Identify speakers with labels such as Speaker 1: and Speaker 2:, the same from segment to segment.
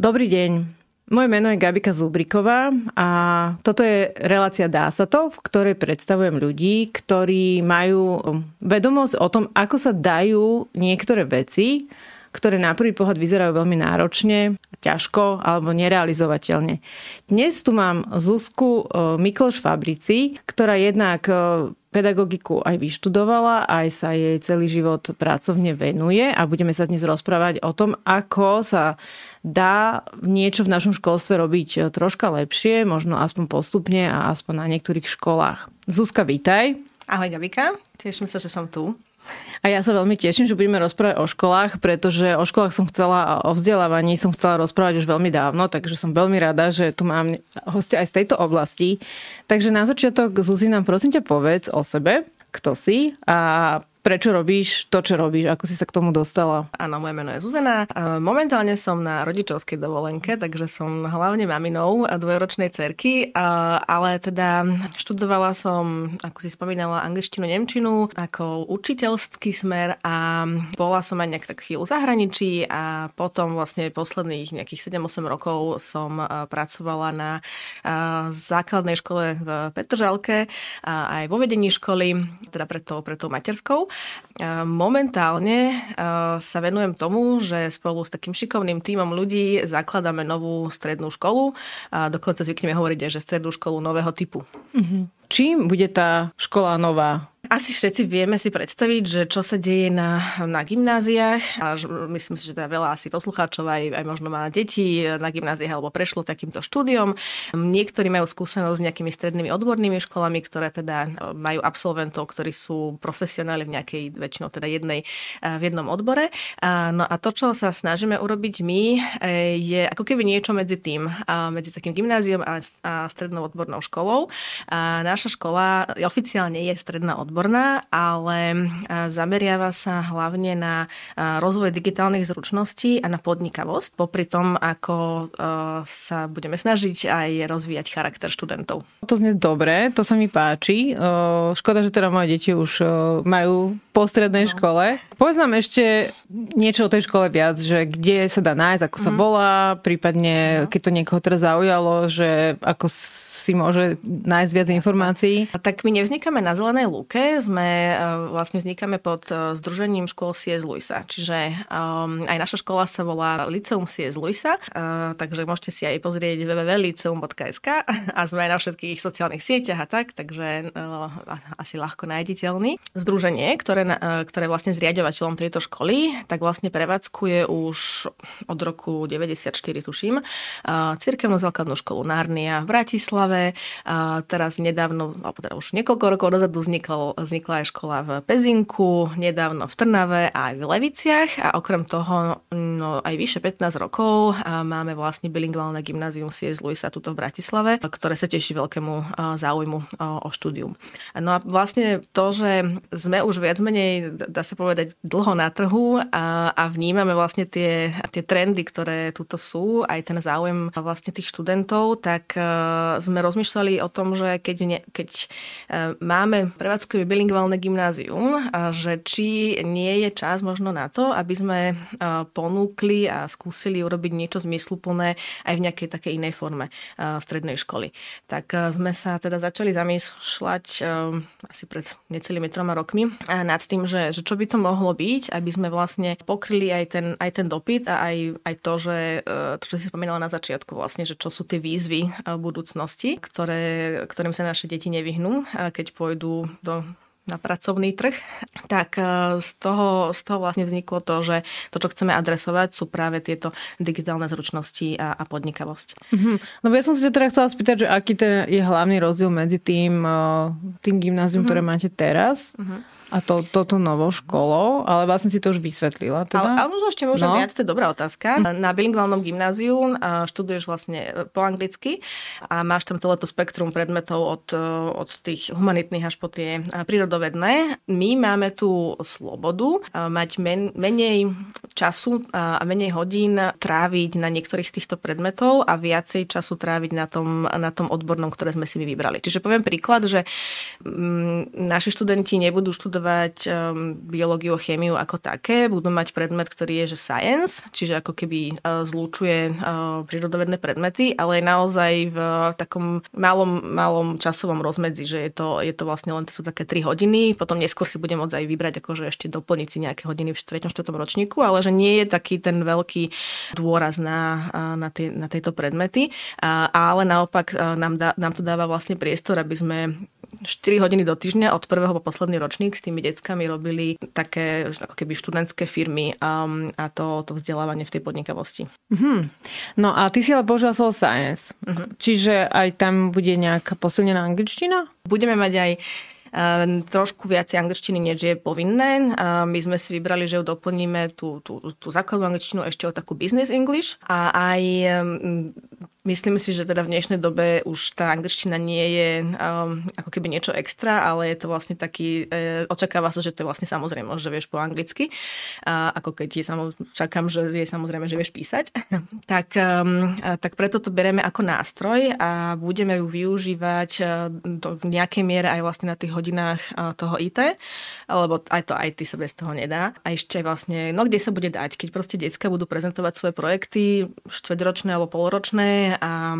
Speaker 1: Dobrý deň. Moje meno je Gabika Zubriková a toto je relácia Dá sa to, v ktorej predstavujem ľudí, ktorí majú vedomosť o tom, ako sa dajú niektoré veci, ktoré na prvý pohľad vyzerajú veľmi náročne, ťažko alebo nerealizovateľne. Dnes tu mám Zuzku e, Mikloš Fabrici, ktorá jednak e, pedagogiku aj vyštudovala, aj sa jej celý život pracovne venuje a budeme sa dnes rozprávať o tom, ako sa dá niečo v našom školstve robiť e, troška lepšie, možno aspoň postupne a aspoň na niektorých školách. Zuzka, vítaj.
Speaker 2: Ahoj Gabika, teším sa, že som tu.
Speaker 1: A ja sa veľmi teším, že budeme rozprávať o školách, pretože o školách som chcela, o vzdelávaní som chcela rozprávať už veľmi dávno, takže som veľmi rada, že tu mám hostia aj z tejto oblasti. Takže na začiatok, Zuzi, nám prosím ťa povedz o sebe, kto si a prečo robíš to, čo robíš, ako si sa k tomu dostala?
Speaker 2: Áno, moje meno je Zuzana. Momentálne som na rodičovskej dovolenke, takže som hlavne maminou dvojročnej cerky, ale teda študovala som, ako si spomínala, angličtinu, nemčinu ako učiteľský smer a bola som aj nejak tak chvíľu v zahraničí a potom vlastne posledných nejakých 7-8 rokov som pracovala na základnej škole v Petržalke a aj vo vedení školy, teda pred tou, pred tou materskou. Momentálne sa venujem tomu, že spolu s takým šikovným tímom ľudí zakladáme novú strednú školu a dokonca zvykneme hovoriť, že strednú školu nového typu.
Speaker 1: Mm-hmm. Čím bude tá škola nová?
Speaker 2: Asi všetci vieme si predstaviť, že čo sa deje na, na gymnáziách a myslím si, že teda veľa asi poslucháčov aj, aj možno má deti na gymnáziách alebo prešlo takýmto štúdiom. Niektorí majú skúsenosť s nejakými strednými odbornými školami, ktoré teda majú absolventov, ktorí sú profesionáli v nejakej väčšinou teda jednej, v jednom odbore. No a to, čo sa snažíme urobiť my, e, je ako keby niečo medzi tým, medzi takým gymnáziom a, a strednou odbornou školou. A naša škola oficiálne je stredná odborná odborná, ale zameriava sa hlavne na rozvoj digitálnych zručností a na podnikavosť, popri tom, ako sa budeme snažiť aj rozvíjať charakter študentov.
Speaker 1: To znie dobre, to sa mi páči. Škoda, že teda moje deti už majú po strednej no. škole. Povedz nám ešte niečo o tej škole viac, že kde sa dá nájsť, ako sa mm. volá, prípadne, no. keď to niekoho teraz zaujalo, že ako si môže nájsť viac informácií?
Speaker 2: Tak my nevznikáme na Zelenej lúke, sme e, vlastne vznikáme pod e, Združením škôl C.S. Luisa, čiže um, aj naša škola sa volá Liceum C.S. Luisa, uh, takže môžete si aj pozrieť www.liceum.sk a sme aj na všetkých sociálnych sieťach a tak, takže uh, asi ľahko nájditeľný. Združenie, ktoré, uh, ktoré vlastne zriadovateľom tejto školy, tak vlastne prevádzkuje už od roku 94, tuším, uh, Cirkevnú základnú školu Narnia v Bratislave, Bratislave. A teraz nedávno, alebo teda už niekoľko rokov dozadu vzniklo, vznikla aj škola v Pezinku, nedávno v Trnave a aj v Leviciach a okrem toho no, aj vyše 15 rokov máme vlastne bilingválne gymnázium C.S. Luisa tuto v Bratislave, ktoré sa teší veľkému záujmu o štúdium. No a vlastne to, že sme už viac menej, dá sa povedať, dlho na trhu a, a vnímame vlastne tie, tie trendy, ktoré tuto sú, aj ten záujem vlastne tých študentov, tak sme rozmýšľali o tom, že keď, ne, keď e, máme prevádzkové bilingválne gymnázium, že či nie je čas možno na to, aby sme e, ponúkli a skúsili urobiť niečo zmysluplné aj v nejakej takej inej forme e, strednej školy. Tak sme sa teda začali zamýšľať asi pred necelými troma rokmi nad tým, že, že čo by to mohlo byť, aby sme vlastne pokryli aj ten, aj ten dopyt a aj, aj to, že to, čo si spomínala na začiatku vlastne, že čo sú tie výzvy budúcnosti ktoré, ktorým sa naše deti nevyhnú, keď pôjdu do na pracovný trh, tak e, z toho, z toho vlastne vzniklo to, že to, čo chceme adresovať, sú práve tieto digitálne zručnosti a, a podnikavosť.
Speaker 1: Mm-hmm. No ja som si teda chcela spýtať, že aký je hlavný rozdiel medzi tým, e, tým gymnázium, mm-hmm. ktoré máte teraz mm-hmm a to, toto novou školou, ale vlastne si to už vysvetlila. Teda?
Speaker 2: Ale, ale možno ešte môžem no. viac, to je dobrá otázka. Na bilingválnom gymnáziu študuješ vlastne po anglicky a máš tam celé to spektrum predmetov od, od tých humanitných až po tie prírodovedné. My máme tú slobodu mať men, menej času a menej hodín tráviť na niektorých z týchto predmetov a viacej času tráviť na tom, na tom odbornom, ktoré sme si my vybrali. Čiže poviem príklad, že mm, naši študenti nebudú študovať um, biológiu a chémiu ako také, budú mať predmet, ktorý je že science, čiže ako keby uh, zlúčuje uh, prírodovedné predmety, ale je naozaj v takom malom, malom časovom rozmedzi, že je to, je to vlastne len sú také 3 hodiny, potom neskôr si budem môcť aj vybrať, akože ešte doplniť si nejaké hodiny v 3. 4. ročníku, ale že nie je taký ten veľký dôraz na, na, tie, na tieto predmety, ale naopak nám, dá, nám to dáva vlastne priestor, aby sme 4 hodiny do týždňa od prvého po posledný ročník s tými deckami robili také ako keby študentské firmy a, a to, to vzdelávanie v tej podnikavosti.
Speaker 1: Mm-hmm. No a ty si ale použila slovo science. Mm-hmm. Čiže aj tam bude nejaká posilnená angličtina?
Speaker 2: Budeme mať aj trošku viacej angličtiny, než je povinné. My sme si vybrali, že ju doplníme tú, tú, tú základnú angličtinu ešte o takú business English a aj Myslím si, že teda v dnešnej dobe už tá angličtina nie je um, ako keby niečo extra, ale je to vlastne taký, e, očakáva sa, že to je vlastne samozrejme, že vieš po anglicky, a ako keď je samo, čakám, že je samozrejme, že vieš písať. tak, um, tak preto to bereme ako nástroj a budeme ju využívať e, v nejakej miere aj vlastne na tých hodinách e, toho IT, lebo aj to IT sa bez toho nedá. A ešte vlastne, no kde sa bude dať, keď proste decka budú prezentovať svoje projekty, štvrťročné alebo poloročné, a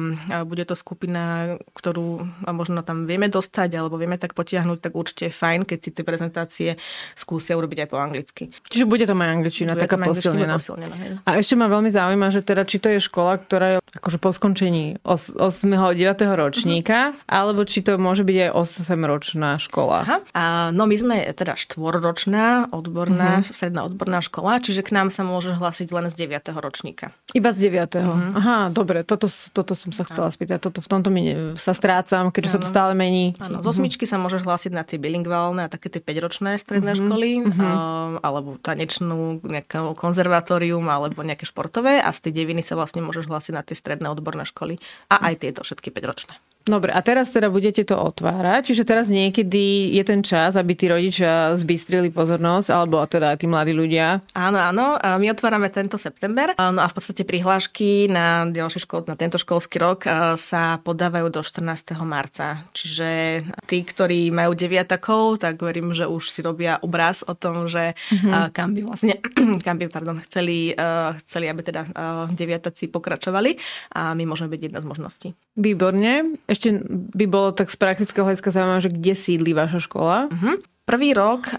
Speaker 2: bude to skupina, ktorú možno tam vieme dostať alebo vieme tak potiahnuť, tak určite je fajn, keď si tie prezentácie skúsia urobiť aj po anglicky.
Speaker 1: Čiže bude to aj angličtina, bude taká posilnená. posilnená a ešte ma veľmi zaujíma, že teda či to je škola, ktorá je akože po skončení 8. 9. ročníka, uh-huh. alebo či to môže byť aj 8-ročná škola.
Speaker 2: Aha. A, no my sme teda štvorročná odborná, uh-huh. stredná odborná škola, čiže k nám sa môže hlásiť len z 9. ročníka.
Speaker 1: Iba z 9. Uh-huh. Aha, dobre, toto toto som sa chcela spýtať. Toto, v tomto mi ne, sa strácam, keďže ano. sa to stále mení.
Speaker 2: Áno, z osmičky sa môžeš hlásiť na tie bilingválne a také tie 5-ročné stredné uh-huh. školy, uh-huh. alebo tanečnú nejaké konzervatórium, alebo nejaké športové a z tej deviny sa vlastne môžeš hlásiť na tie stredné odborné školy a aj tieto všetky 5-ročné.
Speaker 1: Dobre, a teraz teda budete to otvárať, čiže teraz niekedy je ten čas, aby tí rodičia zbystrili pozornosť, alebo teda tí mladí ľudia.
Speaker 2: Áno, áno, my otvárame tento september, no a v podstate prihlášky na ďalší škol, na tento školský rok sa podávajú do 14. marca. Čiže tí, ktorí majú deviatakov, tak verím, že už si robia obraz o tom, že mm-hmm. kam by vlastne, kam by, pardon, chceli, chceli, aby teda deviataci pokračovali a my môžeme byť jedna z možností.
Speaker 1: Výborne. Ešte by bolo tak z praktického hľadiska zaujímavé, že kde sídli vaša škola?
Speaker 2: Uh-huh. Prvý rok,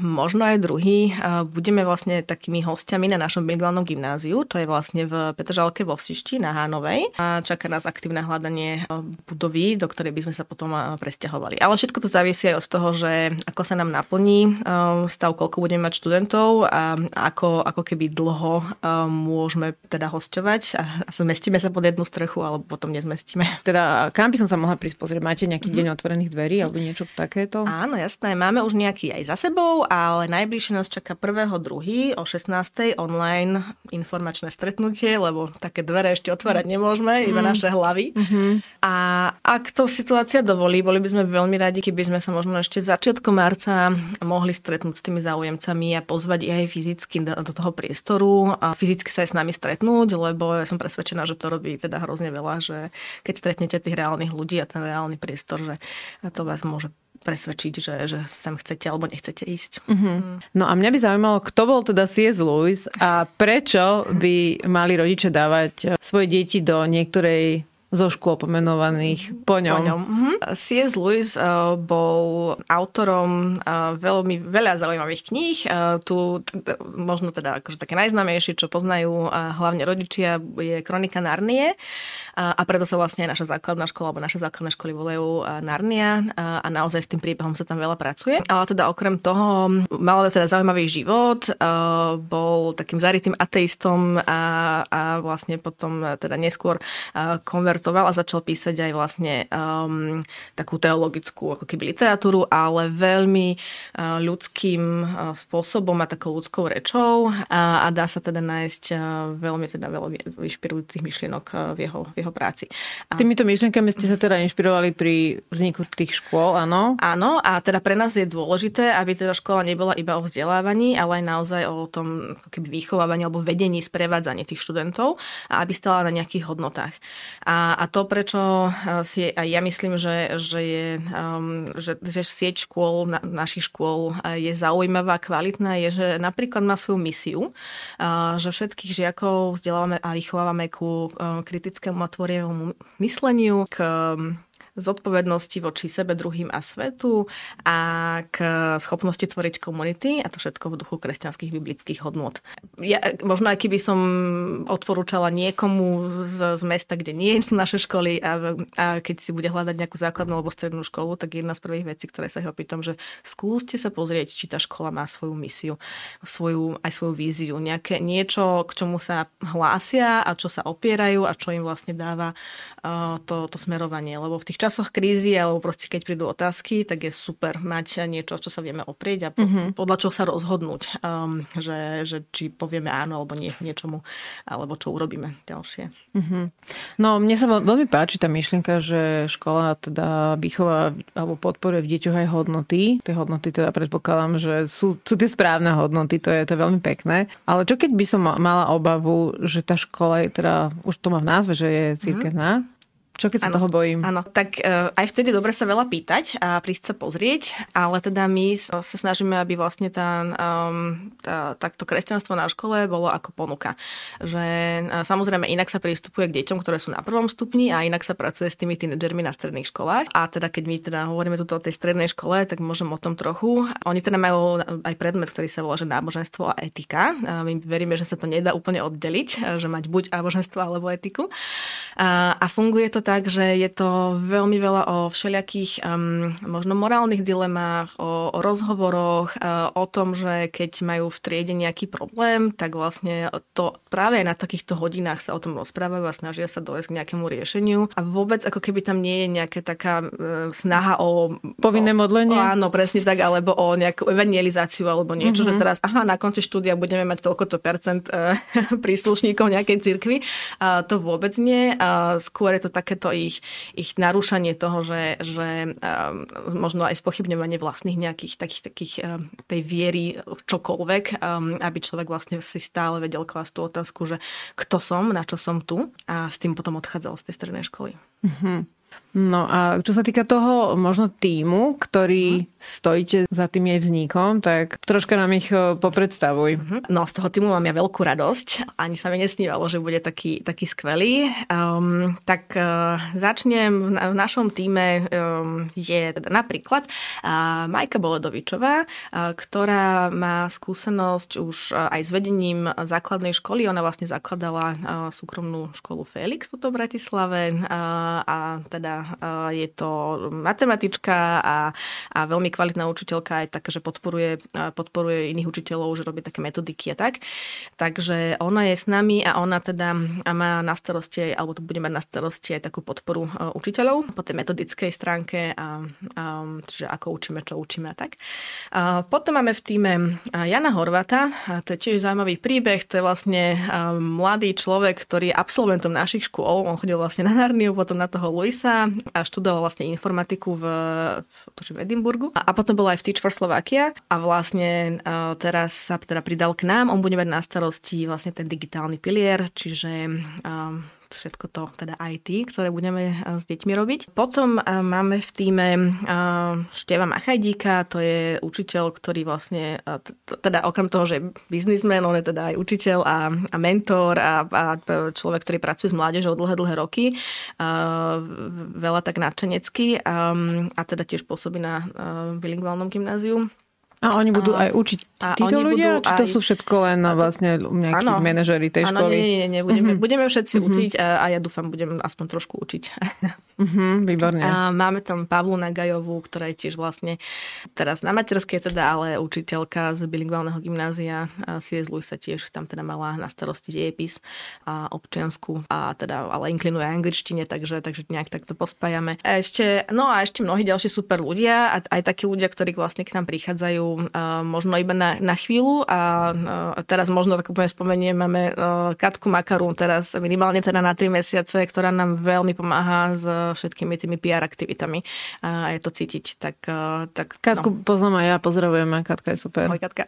Speaker 2: možno aj druhý, budeme vlastne takými hostiami na našom bilingválnom gymnáziu. To je vlastne v Petržalke vo Vsišti na Hánovej. A čaká nás aktívne hľadanie budovy, do ktorej by sme sa potom presťahovali. Ale všetko to závisí aj od toho, že ako sa nám naplní stav, koľko budeme mať študentov a ako, ako keby dlho môžeme teda hostovať a zmestíme sa pod jednu strechu alebo potom nezmestíme.
Speaker 1: Teda kam by som sa mohla prísť pozrieť? Máte nejaký mm-hmm. deň otvorených dverí alebo niečo takéto?
Speaker 2: Áno, jasné. Máme už nejaký aj za sebou, ale najbližšie nás čaká 1.2. o 16. online informačné stretnutie, lebo také dvere ešte otvárať nemôžeme, mm. iba naše hlavy. Mm-hmm. A ak to situácia dovolí, boli by sme veľmi radi, keby sme sa možno ešte začiatkom marca mohli stretnúť s tými záujemcami a pozvať ich aj fyzicky do, do toho priestoru a fyzicky sa aj s nami stretnúť, lebo ja som presvedčená, že to robí teda hrozne veľa, že keď stretnete tých reálnych ľudí a ten reálny priestor, že to vás môže presvedčiť, že, že sem chcete alebo nechcete ísť. Mm-hmm.
Speaker 1: No a mňa by zaujímalo, kto bol teda C.S. Lewis a prečo by mali rodiče dávať svoje deti do niektorej zo škôl pomenovaných po ňom. Po ňom.
Speaker 2: Mm-hmm. C.S. Lewis uh, bol autorom uh, veľmi veľa zaujímavých kníh. Uh, tu možno teda akože také najznámejšie, čo poznajú hlavne rodičia, je Kronika Narnie. A preto sa vlastne aj naša základná škola, alebo naše základné školy volajú Narnia a naozaj s tým príbehom sa tam veľa pracuje. Ale teda okrem toho mal teda zaujímavý život, bol takým zarytým ateistom a, a vlastne potom teda neskôr konvert konvertoval a začal písať aj vlastne um, takú teologickú ako keby literatúru, ale veľmi uh, ľudským uh, spôsobom a takou ľudskou rečou a, a dá sa teda nájsť uh, veľmi teda veľmi inšpirujúcich myšlienok uh, v, jeho, v jeho práci.
Speaker 1: A... Týmito myšlienkami ste sa teda inšpirovali pri vzniku tých škôl, áno?
Speaker 2: Áno, a teda pre nás je dôležité, aby teda škola nebola iba o vzdelávaní, ale aj naozaj o tom keby vychovávaní alebo vedení, sprevádzaní tých študentov a aby stala na nejakých hodnotách. A, a to, prečo eh, si aj ja myslím, že, že, je, um, že, že sieť škôl, na, našich škôl eh, je zaujímavá, kvalitná, je, že napríklad má svoju misiu, uh, že všetkých žiakov vzdelávame a vychovávame ku uh, kritickému a mysleniu, k um, zodpovednosti voči sebe, druhým a svetu a k schopnosti tvoriť komunity a to všetko v duchu kresťanských biblických hodnot. Ja, možno aj keby som odporúčala niekomu z, z mesta, kde nie sú naše školy a, a keď si bude hľadať nejakú základnú alebo strednú školu, tak jedna z prvých vecí, ktoré sa ho pýtam, že skúste sa pozrieť, či tá škola má svoju misiu, svoju, aj svoju víziu, nejaké, niečo, k čomu sa hlásia a čo sa opierajú a čo im vlastne dáva uh, to, to smerovanie. Lebo v tých časoch krízy alebo proste keď prídu otázky, tak je super mať niečo, čo sa vieme oprieť a po, mm-hmm. podľa čoho sa rozhodnúť, um, že, že či povieme áno alebo nie niečomu, alebo čo urobíme ďalšie.
Speaker 1: Mm-hmm. No mne sa veľmi páči tá myšlienka, že škola teda výchova alebo podporuje v deťoch aj hodnoty. Tie hodnoty teda predpokladám, že sú, sú tie správne hodnoty, to je, to je veľmi pekné. Ale čo keď by som mala obavu, že tá škola je teda, už to má v názve, že je církevná, mm-hmm čo keď sa ano, toho bojím?
Speaker 2: Áno, tak uh, aj vtedy dobre sa veľa pýtať a prísť sa pozrieť, ale teda my sa snažíme, aby vlastne tá, um, tá, takto kresťanstvo na škole bolo ako ponuka. Že uh, samozrejme inak sa prístupuje k deťom, ktoré sú na prvom stupni a inak sa pracuje s tými tínedžermi na stredných školách. A teda keď my teda hovoríme tu o tej strednej škole, tak môžem o tom trochu. Oni teda majú aj predmet, ktorý sa volá že náboženstvo a etika. A my veríme, že sa to nedá úplne oddeliť, že mať buď náboženstvo alebo etiku. A, a funguje to tak, že je to veľmi veľa o všelijakých um, možno morálnych dilemách, o, o rozhovoroch, uh, o tom, že keď majú v triede nejaký problém, tak vlastne to práve aj na takýchto hodinách sa o tom rozprávajú a snažia sa dojsť k nejakému riešeniu. A vôbec ako keby tam nie je nejaká taká uh, snaha o...
Speaker 1: Povinné modlenie?
Speaker 2: O, áno, presne tak, alebo o nejakú evangelizáciu alebo niečo, mm-hmm. že teraz, aha, na konci štúdia budeme mať toľko to percent uh, príslušníkov nejakej cirkvi. Uh, to vôbec nie. Uh, skôr je to takéto ich, ich narúšanie toho, že, že um, možno aj spochybňovanie vlastných nejakých takých, takých um, tej viery v čokoľvek, um, aby človek vlastne si stále vedel klásť tú otázku, že kto som, na čo som tu a s tým potom odchádzal z tej strednej školy. Mm-hmm.
Speaker 1: No a čo sa týka toho možno týmu, ktorý uh-huh. stojíte za tým jej vznikom, tak troška nám ich e, popredstavuj. Uh-huh.
Speaker 2: No z toho týmu mám ja veľkú radosť. Ani sa mi nesnívalo, že bude taký, taký skvelý. Um, tak uh, začnem. V, v našom týme um, je teda napríklad uh, Majka Boledovičová, uh, ktorá má skúsenosť už uh, aj s vedením základnej školy. Ona vlastne zakladala uh, súkromnú školu Felix tuto v Bratislave uh, a teda je to matematička a, a veľmi kvalitná učiteľka, aj taká, že podporuje, podporuje iných učiteľov, že robí také metodiky a tak. Takže ona je s nami a ona teda má na starosti, alebo to bude mať na starosti aj takú podporu učiteľov po tej metodickej stránke a, a že ako učíme, čo učíme a tak. A potom máme v týme Jana Horvata, a to je tiež zaujímavý príbeh, to je vlastne mladý človek, ktorý je absolventom našich škôl, on chodil vlastne na Narniu, potom na toho Luisa a študoval vlastne informatiku v, v, Edimburgu. A, a potom bol aj v Teach for Slovakia a vlastne uh, teraz sa teda pridal k nám. On bude mať na starosti vlastne ten digitálny pilier, čiže um, všetko to, teda IT, ktoré budeme eh, s deťmi robiť. Potom eh, máme v týme eh, Števa Machajdíka, to je učiteľ, ktorý vlastne, teda okrem toho, že je biznismen, on je teda aj učiteľ a, a mentor a, a človek, ktorý pracuje s mládežou dlhé, dlhé roky, veľa tak nadšenecky a teda tiež pôsobí na bilingválnom gymnáziu
Speaker 1: A oni budú aj učiť a títo ľudia? Či to aj... sú všetko len na vlastne nejakí ano, manažery tej
Speaker 2: ano,
Speaker 1: školy?
Speaker 2: nie, nie, nie. Budeme, uh-huh. budeme všetci uh-huh. učiť a, a ja dúfam, budem aspoň trošku učiť.
Speaker 1: Uh-huh, výborne.
Speaker 2: A máme tam Pavlu Nagajovú, ktorá je tiež vlastne teraz na materskej teda, ale učiteľka z bilingválneho gymnázia C.S. Lewis sa tiež tam teda mala na starosti dejepis a občiansku a teda ale inklinuje angličtine, takže, takže nejak takto pospájame. A ešte, no a ešte mnohí ďalší super ľudia a aj takí ľudia, ktorí vlastne k nám prichádzajú možno iba na, na chvíľu a teraz možno tak úplne spomeniem, máme Katku Makarún teraz minimálne teda na 3 mesiace, ktorá nám veľmi pomáha s všetkými tými PR aktivitami a je to cítiť. Tak, tak,
Speaker 1: Katku no. poznám aj ja, pozdravujeme, Katka je super.
Speaker 2: Moj Katka.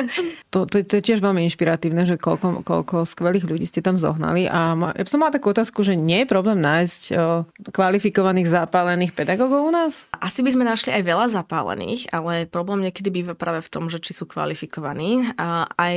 Speaker 1: to, to, to, je tiež veľmi inšpiratívne, že koľko, koľko skvelých ľudí ste tam zohnali a ja som mala takú otázku, že nie je problém nájsť kvalifikovaných zapálených pedagógov u nás?
Speaker 2: Asi by sme našli aj veľa zapálených, ale problém niekedy býva práve v tom, že či sú kvalifikovaní. A, aj,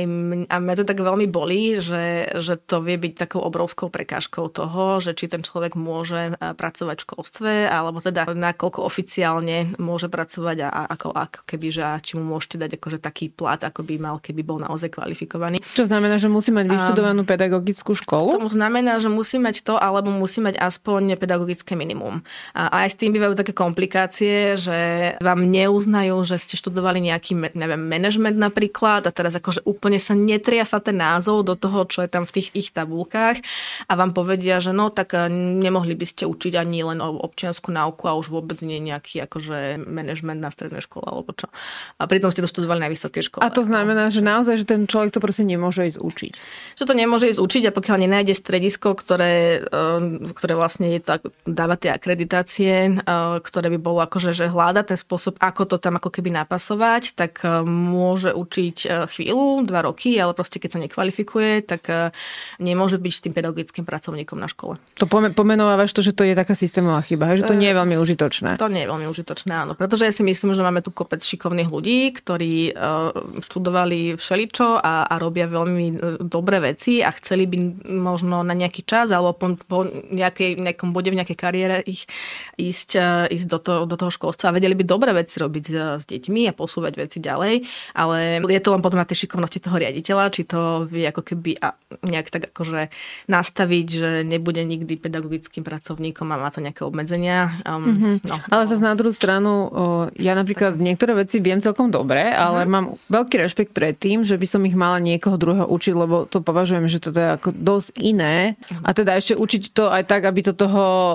Speaker 2: a mňa to tak veľmi bolí, že, že to vie byť takou obrovskou prekážkou toho, že či ten človek môže pracovať v školstve, alebo teda nakoľko oficiálne môže pracovať a, a ako, ako keby, že a či mu môžete dať akože taký plat, ako by mal, keby bol naozaj kvalifikovaný.
Speaker 1: Čo znamená, že musí mať vyštudovanú a, pedagogickú školu?
Speaker 2: To znamená, že musí mať to, alebo musí mať aspoň pedagogické minimum. A aj s tým bývajú také komplikácie, že vám neuznajú, že ste študovali nejaký, neviem, management napríklad a teraz akože úplne sa netriafa ten názov do toho, čo je tam v tých ich tabulkách a vám povedia, že no tak eh, nemohli by ste učiť ani len o občianskú náuku a už vôbec nie nejaký akože management na strednej škole alebo čo. A pritom ste to študovali na vysokej škole.
Speaker 1: A to znamená, že naozaj, že ten človek to proste nemôže ísť učiť.
Speaker 2: Čo to nemôže ísť učiť a pokiaľ nenájde stredisko, ktoré, eh, ktoré vlastne je tak, dáva tie akreditácie, eh, ktoré by bolo akože, že hľada ten spôsob, ako to tam ako keby napasovať, tak môže učiť chvíľu, dva roky, ale proste keď sa nekvalifikuje, tak nemôže byť tým pedagogickým pracovníkom na škole.
Speaker 1: To pomenovávaš to, že to je taká systémová chyba, že to nie je veľmi užitočné.
Speaker 2: To nie je veľmi užitočné, áno. Pretože ja si myslím, že máme tu kopec šikovných ľudí, ktorí študovali všeličo a, a robia veľmi e, dobré veci a chceli by možno na nejaký čas alebo po, po nejakej, nejakom bode v nejakej kariére ich ísť, e, ísť do, to, do toho školstva a vedeli by dobré veci robiť s, s deťmi a posúvať veci ďalej, ale je to len potom na tej šikovnosti toho riaditeľa, či to vie ako keby a nejak tak akože nastaviť, že nebude nikdy pedagogickým pracovníkom a má to nejaké obmedzenia. Um,
Speaker 1: mm-hmm. no, ale zase na druhú stranu, o, ja napríklad tak. niektoré veci viem celkom dobre, ale mm-hmm. mám veľký rešpekt pred tým, že by som ich mala niekoho druhého učiť, lebo to považujem, že toto je ako dosť iné. Mm-hmm. A teda ešte učiť to aj tak, aby to toho o,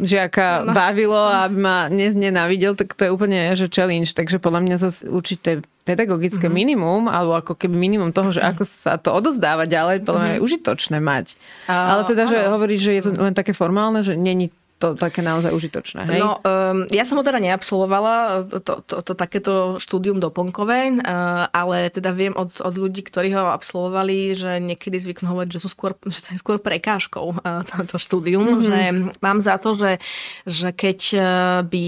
Speaker 1: žiaka no. bavilo a aby ma neznenávidel, tak to je úplne že challenge. Takže podľa mňa zase určité pedagogické mm-hmm. minimum, alebo ako keby minimum toho, že ako sa to odozdáva ďalej, podľa mňa mm-hmm. je užitočné mať. Uh, Ale teda, že hovoríš, že je to len také formálne, že není to také naozaj užitočné, hej?
Speaker 2: No, um, ja som ho teda neabsolvovala, to, to, to, to takéto štúdium doplnkové, uh, ale teda viem od, od ľudí, ktorí ho absolvovali, že niekedy zvyknú hovoriť, že, sú skôr, že to je skôr prekážkou uh, to, to štúdium, mm-hmm. že mám za to, že, že keď uh, by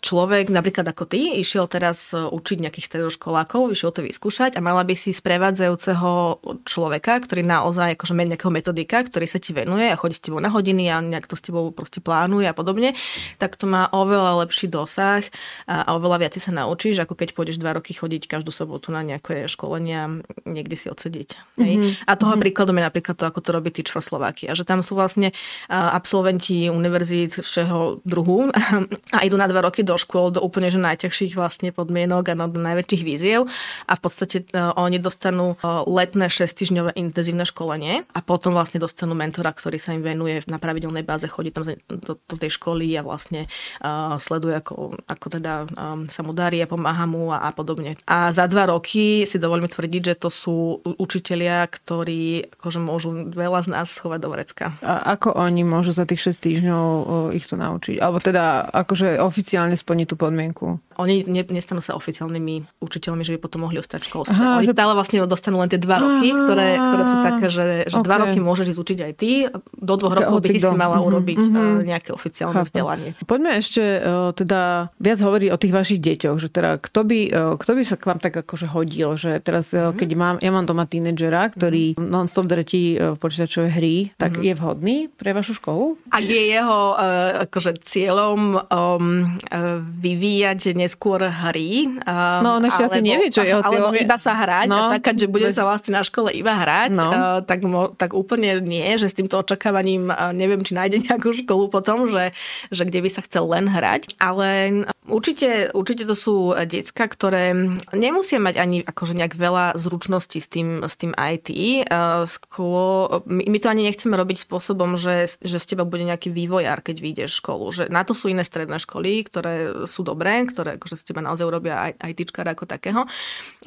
Speaker 2: človek, napríklad ako ty, išiel teraz uh, učiť nejakých stredoškolákov, išiel to vyskúšať a mala by si sprevádzajúceho človeka, ktorý naozaj, akože nejakého metodika, ktorý sa ti venuje a chodí s tebou na hodiny a nejak to s tebou proste plánuje a podobne, tak to má oveľa lepší dosah a oveľa viac sa naučíš, ako keď pôjdeš dva roky chodiť každú sobotu na nejaké školenia, niekde si odsedieť. Mm-hmm. A toho mm-hmm. príkladom je napríklad to, ako to robí Teach for Slovakia, že tam sú vlastne absolventi univerzít všeho druhu a idú na dva roky do škôl, do úplne že najťažších vlastne podmienok a do najväčších víziev a v podstate oni dostanú letné 6-týždňové intenzívne školenie a potom vlastne dostanú mentora, ktorý sa im venuje na pravidelnej báze, chodí tam do, do tej školy a vlastne uh, sleduje, ako, ako teda um, sa mu darí a pomáha mu a, a podobne. A za dva roky si dovolím tvrdiť, že to sú učitelia, ktorí akože môžu veľa z nás schovať do vrecka.
Speaker 1: A ako oni môžu za tých 6 týždňov ich to naučiť? Alebo teda akože oficiálne splniť tú podmienku?
Speaker 2: Oni ne, nestanú sa oficiálnymi učiteľmi, že by potom mohli ostať v školstve. Aha, Oni že... stále vlastne dostanú len tie dva roky, ktoré, ktoré sú také, že, že okay. dva roky môžeš ísť učiť aj ty. Do dvoch rokov by si si mala uh-huh, urobiť uh-huh nejaké oficiálne Chápam. vzdelanie.
Speaker 1: Poďme ešte teda viac hovoriť o tých vašich deťoch, že teda kto by, kto by sa k vám tak akože hodil, že teraz mm-hmm. keď mám, ja mám doma tínedžera, ktorý mm-hmm. non-stop dretí počítačové hry, tak mm-hmm. je vhodný pre vašu školu?
Speaker 2: Ak je jeho akože cieľom um, vyvíjať neskôr hry, um,
Speaker 1: no on ešte alebo, nevie, čo jeho
Speaker 2: cieľom je. iba sa hrať no, a čakať, že bude sa vlastne na škole iba hrať, no. uh, tak, mo, tak úplne nie, že s týmto očakávaním uh, neviem, či nájde nejakú školu potom, že, že kde by sa chcel len hrať. Ale určite, určite to sú decka, ktoré nemusia mať ani akože nejak veľa zručností s tým, s tým IT. Uh, skôr, my, my to ani nechceme robiť spôsobom, že, že z teba bude nejaký vývojár, keď vyjdeš školu. Že na to sú iné stredné školy, ktoré sú dobré, ktoré akože z teba naozaj urobia ITčkára ako takého.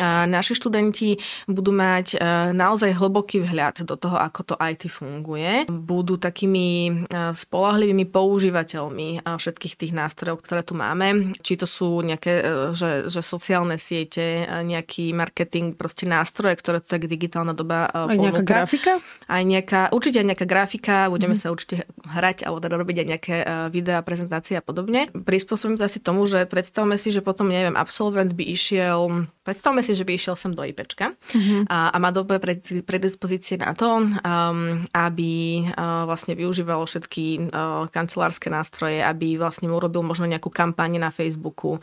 Speaker 2: A naši študenti budú mať e, naozaj hlboký vhľad do toho, ako to IT funguje. Budú takými e, spolahlivými používateľmi e, všetkých tých nástrojov, ktoré tu máme. Či to sú nejaké že, že sociálne siete, nejaký marketing, proste nástroje, ktoré to tak digitálna doba
Speaker 1: ponúka. Aj nejaká grafika?
Speaker 2: Aj nejaká, určite aj nejaká grafika, budeme mm. sa určite hrať alebo teda robiť aj nejaké videá, prezentácie a podobne. Prispôsobím to asi tomu, že predstavme si, že potom, neviem, absolvent by išiel, predstavme si, že by išiel sem do IPčka mm-hmm. a, a má dobré predispozície na to, um, aby uh, vlastne využíval všetky uh, kancelárske nástroje, aby vlastne urobil možno nejakú kampaň na Facebooku,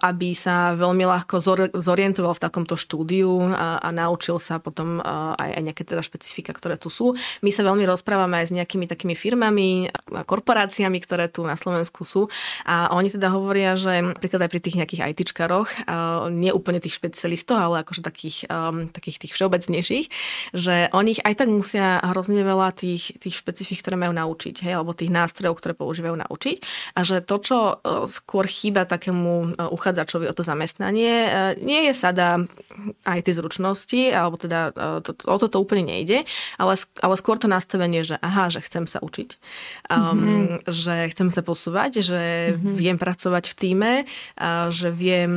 Speaker 2: aby sa veľmi ľahko zorientoval v takomto štúdiu a, naučil sa potom aj, nejaké teda špecifika, ktoré tu sú. My sa veľmi rozprávame aj s nejakými takými firmami a korporáciami, ktoré tu na Slovensku sú a oni teda hovoria, že napríklad aj pri tých nejakých ITčkaroch, nie úplne tých špecialistov, ale akože takých, um, takých tých všeobecnejších, že oni aj tak musia hrozne veľa tých, tých špecifik, ktoré majú naučiť, hej, alebo tých nástrojov, ktoré používajú naučiť. A že to, čo uh, skôr chýba takému uh, uchádzačovi o to zamestnanie, uh, nie je sada aj tie zručnosti, alebo teda uh, to, o toto úplne nejde, ale, ale skôr to nastavenie, že aha, že chcem sa učiť, um, mm-hmm. že chcem sa posúvať, že mm-hmm. viem pracovať v týme, uh, že viem,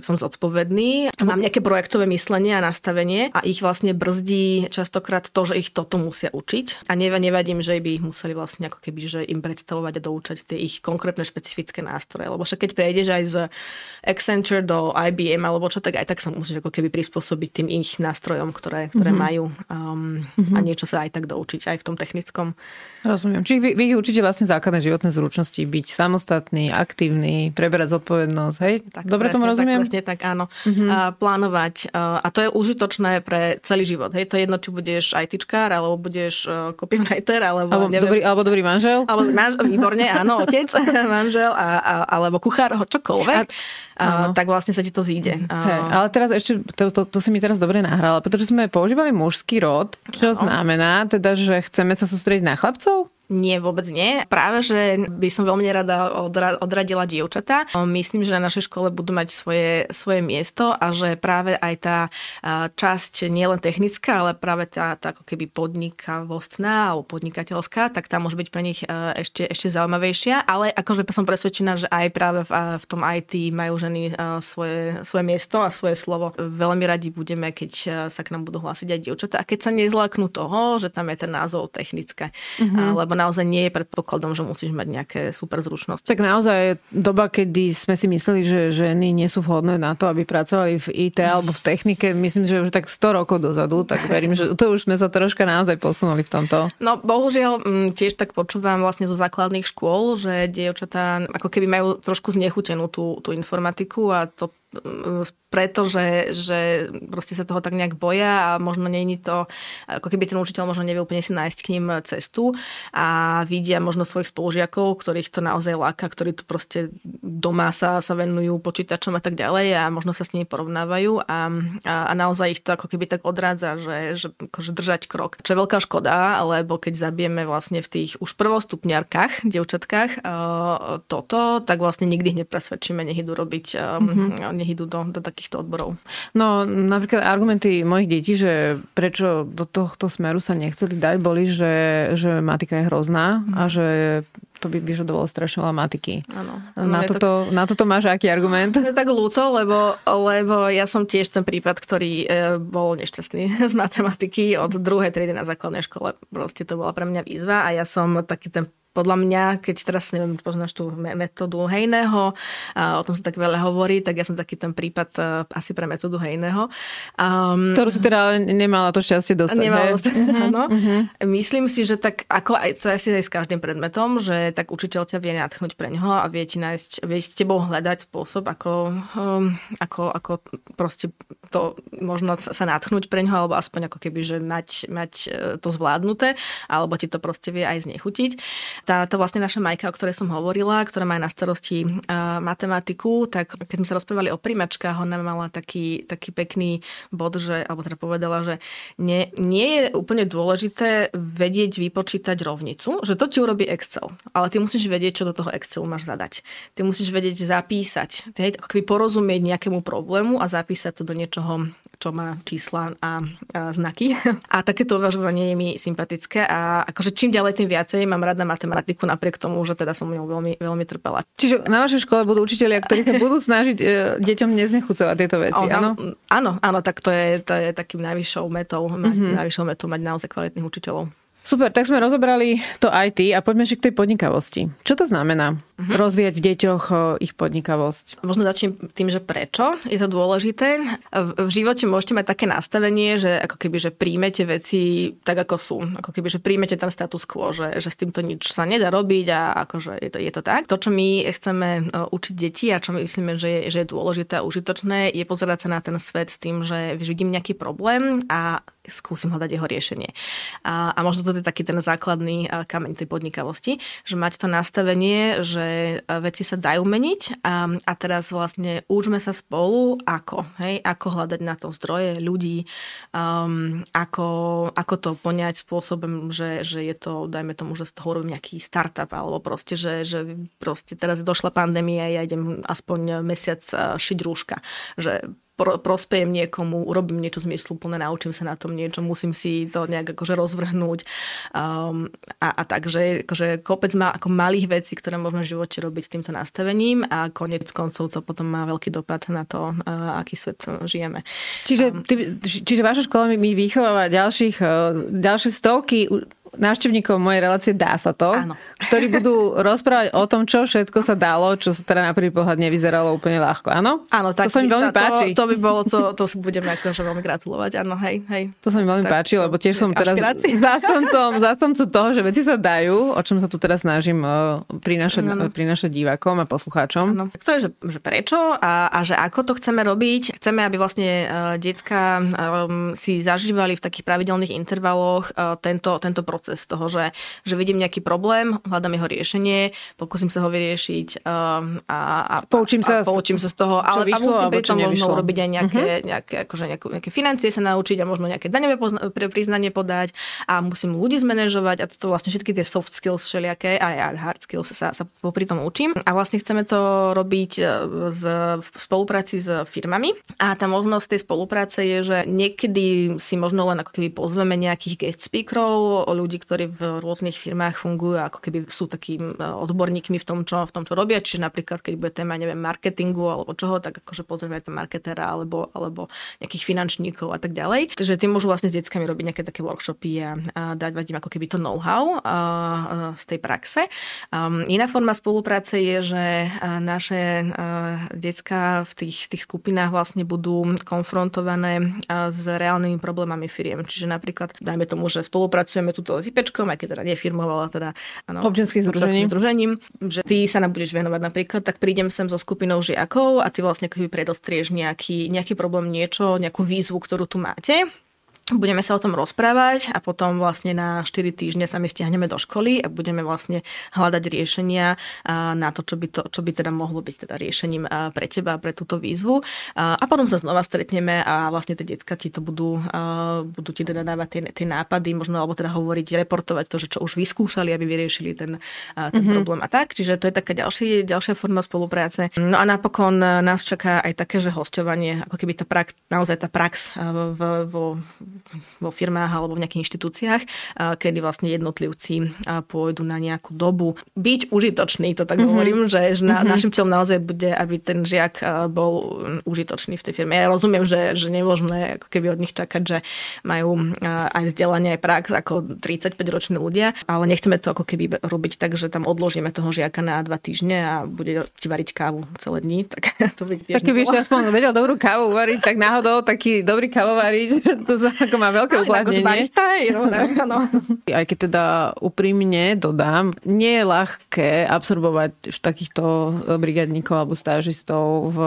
Speaker 2: som zodpovedný mám nejaké projektové myslenie a nastavenie a ich vlastne brzdí častokrát to, že ich toto musia učiť a nevadím, že by ich museli vlastne ako keby, že im predstavovať a doučať tie ich konkrétne špecifické nástroje. Lebo však keď prejdeš aj z Accenture do IBM alebo čo, tak aj tak sa musíš ako keby prispôsobiť tým ich nástrojom, ktoré, ktoré mm-hmm. majú um, mm-hmm. a niečo sa aj tak doučiť aj v tom technickom.
Speaker 1: Rozumiem. Čiže vy, vy určite vlastne základné životné zručnosti, byť samostatný, aktívny, preberať zodpovednosť, hej?
Speaker 2: Tak, Dobre presne, tomu rozumiem? Tak, presne tak, áno mm-hmm. a plánovať. A to je užitočné pre celý život. Hej, to je jedno, či budeš ITčkár, alebo budeš e, copywriter, alebo,
Speaker 1: alebo, neviem, dobrý, alebo dobrý manžel.
Speaker 2: Alebo manžel, výborne, áno, otec, manžel, a, a, alebo kuchár, čokoľvek. A, a, tak vlastne sa ti to zíde.
Speaker 1: Hey, ale teraz ešte, to, to, to si mi teraz dobre nahrala, pretože sme používali mužský rod, čo ano. znamená teda, že chceme sa sústrediť na chlapcov?
Speaker 2: Nie, vôbec nie. Práve, že by som veľmi rada odra- odradila dievčatá. Myslím, že na našej škole budú mať svoje, svoje miesto a že práve aj tá časť nielen technická, ale práve tá, tá ako keby podnikavostná alebo podnikateľská, tak tá môže byť pre nich ešte, ešte zaujímavejšia. Ale akože som presvedčená, že aj práve v, v tom IT majú ženy svoje, svoje miesto a svoje slovo. Veľmi radi budeme, keď sa k nám budú hlásiť aj dievčatá. A keď sa nezlaknú toho, že tam je ten názov technické. Mm-hmm. Lebo naozaj nie je predpokladom, že musíš mať nejaké super zručnosti.
Speaker 1: Tak naozaj doba, kedy sme si mysleli, že ženy nie sú vhodné na to, aby pracovali v IT alebo v technike, myslím, že už tak 100 rokov dozadu, tak verím, že to už sme sa troška naozaj posunuli v tomto.
Speaker 2: No bohužiaľ mm, tiež tak počúvam vlastne zo základných škôl, že dievčatá ako keby majú trošku znechutenú tú, tú informatiku a to preto, že, že proste sa toho tak nejak boja a možno není to, ako keby ten učiteľ možno nevie úplne si nájsť k ním cestu a vidia možno svojich spolužiakov, ktorých to naozaj láka, ktorí tu proste doma sa, sa venujú počítačom a tak ďalej a možno sa s nimi porovnávajú a, a, a naozaj ich to ako keby tak odrádza, že, že akože držať krok. Čo je veľká škoda, lebo keď zabijeme vlastne v tých už prvostupňarkách, dievčatkách toto, tak vlastne nikdy nepresvedčíme, nech idú robiť mm-hmm nech idú do, do takýchto odborov.
Speaker 1: No napríklad argumenty mojich detí, že prečo do tohto smeru sa nechceli dať, boli, že, že matika je hrozná a mhm. že to by vyžadovalo strašne veľa matiky. Áno. Na, toto, tak, na toto máš aký argument?
Speaker 2: Je tak ľúto, lebo, lebo ja som tiež ten prípad, ktorý e, bol nešťastný z matematiky od druhej triedy na základnej škole. Proste to bola pre mňa výzva a ja som taký ten podľa mňa, keď teraz neviem, poznáš tú metódu Hejného, o tom sa tak veľa hovorí, tak ja som taký ten prípad asi pre metódu Hejného.
Speaker 1: Um, Ktorú si teda nemala to šťastie dostať.
Speaker 2: Nemala dostať, uh-huh, áno. Uh-huh. Myslím si, že tak ako aj, to asi aj s každým predmetom, že tak učiteľ ťa vie natchnúť pre neho a vie ti nájsť, vie s tebou hľadať spôsob, ako, um, ako, ako proste to možno sa natchnúť pre neho, alebo aspoň ako keby, že mať, mať e, to zvládnuté, alebo ti to proste vie aj znechutiť. Tá, to vlastne naša Majka, o ktorej som hovorila, ktorá má na starosti uh, matematiku, tak keď sme sa rozprávali o primačkách, ona mala taký, taký pekný bod, že, alebo teda povedala, že nie, nie je úplne dôležité vedieť vypočítať rovnicu, že to ti urobí Excel, ale ty musíš vedieť, čo do toho Excelu máš zadať. Ty musíš vedieť zapísať, ty, ako keby porozumieť nejakému problému a zapísať to do niečoho, čo má čísla a, a znaky. A takéto uvažovanie je mi sympatické a akože čím ďalej, tým viacej mám rada matematiku napriek tomu, že teda som ňou veľmi, veľmi trpela.
Speaker 1: Čiže na vašej škole budú učiteľia, ktorí sa budú snažiť e, deťom neznechucovať tieto veci, áno?
Speaker 2: Áno, áno, tak to je, to je takým najvyššou metou, mm-hmm. najvyššou metou mať naozaj kvalitných učiteľov.
Speaker 1: Super, tak sme rozobrali to IT a poďme ešte k tej podnikavosti. Čo to znamená uh-huh. rozvíjať v deťoch ich podnikavosť?
Speaker 2: Možno začnem tým, že prečo je to dôležité. V živote môžete mať také nastavenie, že ako keby, že príjmete veci tak, ako sú. Ako keby, že príjmete ten status quo, že, že s týmto nič sa nedá robiť a akože je to, je to tak. To, čo my chceme e, učiť deti a čo my myslíme, že je, že je dôležité a užitočné, je pozerať sa na ten svet s tým, že vidím nejaký problém a skúsim hľadať jeho riešenie. A, a možno to je taký ten základný kameň tej podnikavosti, že mať to nastavenie, že veci sa dajú meniť a, a teraz vlastne učme sa spolu, ako, hej, ako hľadať na to zdroje ľudí, um, ako, ako to poňať spôsobom, že, že je to, dajme tomu, že z toho robím nejaký startup, alebo proste, že, že proste teraz došla pandémia, ja idem aspoň mesiac šiť rúška, že pro, prospejem niekomu, urobím niečo zmysluplné, naučím sa na tom niečo, musím si to nejak akože rozvrhnúť. Um, a, a takže akože kopec má ako malých vecí, ktoré môžeme v živote robiť s týmto nastavením a konec koncov to potom má veľký dopad na to, uh, aký svet žijeme.
Speaker 1: Čiže, um, ty, čiže vaša škola mi vychováva ďalších, uh, ďalšie stovky návštevníkov mojej relácie Dá sa to, Áno. ktorí budú rozprávať o tom, čo všetko sa dalo, čo sa teda na prvý pohľad nevyzeralo úplne ľahko. Áno?
Speaker 2: Áno, tak
Speaker 1: to sa mi veľmi
Speaker 2: to, páči. To, to by bolo, to, to si budeme akože veľmi gratulovať. Áno, hej, hej.
Speaker 1: To sa mi veľmi tak, páči, lebo tiež som teraz zástancom, zástancom toho, že veci sa dajú, o čom sa tu teraz snažím uh, prinášať, prinášať divákom a poslucháčom.
Speaker 2: Áno. To je, že, že prečo a, a že ako to chceme robiť. Chceme, aby vlastne uh, decka um, si zažívali v takých pravidelných intervaloch uh, tento, tento proces proces toho, že, že vidím nejaký problém, hľadám jeho riešenie, pokúsim sa ho vyriešiť um, a, a,
Speaker 1: poučím, sa,
Speaker 2: a poučím sa z toho, ale vyšlo, a musím pri tom možno urobiť aj nejaké, uh-huh. nejaké, akože nejaké, nejaké financie sa naučiť a možno nejaké daňové pozna- priznanie podať a musím ľudí zmanéžovať a toto vlastne všetky tie soft skills všelijaké a aj hard skills sa, sa popri tom učím. A vlastne chceme to robiť e, z, v spolupráci s firmami. A tá možnosť tej spolupráce je, že niekedy si možno len ako keby pozveme nejakých guest speakerov, ľudí, ľudí, ktorí v rôznych firmách fungujú, ako keby sú takými e, odborníkmi v tom, čo, v tom, čo robia. Čiže napríklad, keď bude téma, neviem, marketingu alebo čoho, tak akože pozrieme aj marketera alebo, alebo nejakých finančníkov a tak ďalej. Takže tí môžu vlastne s deckami robiť nejaké také workshopy a, a dať im ako keby to know-how a, a, z tej praxe. Um, iná forma spolupráce je, že naše decka v tých, tých skupinách vlastne budú konfrontované s reálnymi problémami firiem. Čiže napríklad, dajme tomu, že spolupracujeme tuto s IPčkom, aj keď teda nefirmovala teda
Speaker 1: ano, občianským združením.
Speaker 2: združením, že ty sa nám budeš venovať napríklad, tak prídem sem so skupinou žiakov a ty vlastne keby predostrieš nejaký, nejaký problém, niečo, nejakú výzvu, ktorú tu máte Budeme sa o tom rozprávať a potom vlastne na 4 týždne sa my stiahneme do školy a budeme vlastne hľadať riešenia na to, čo by, to, čo by teda mohlo byť teda riešením pre teba, pre túto výzvu. A potom sa znova stretneme a vlastne tie decka ti to budú, budú ti teda dávať tie, tie nápady, možno alebo teda hovoriť, reportovať to, že čo už vyskúšali, aby vyriešili ten, ten mm-hmm. problém a tak. Čiže to je taká ďalší, ďalšia forma spolupráce. No a napokon nás čaká aj také, že hostovanie, ako keby tá prax, naozaj tá prax vo, vo vo firmách alebo v nejakých inštitúciách, kedy vlastne jednotlivci pôjdu na nejakú dobu byť užitočný, to tak mm-hmm. hovorím, že, že na, mm-hmm. našim cieľom naozaj bude, aby ten žiak bol užitočný v tej firme. Ja rozumiem, že, že nemôžeme ako keby od nich čakať, že majú aj vzdelanie, aj prax ako 35-roční ľudia, ale nechceme to ako keby robiť tak, že tam odložíme toho žiaka na dva týždne a bude ti variť kávu celé dní. Tak, to by
Speaker 1: tak keby ešte aspoň vedel dobrú kávu uvariť, tak náhodou taký dobrý kávovaríč, to sa ako má veľké uplatnenie.
Speaker 2: barista, no, no.
Speaker 1: Aj keď teda úprimne dodám, nie je ľahké absorbovať takýchto brigadníkov alebo stážistov v,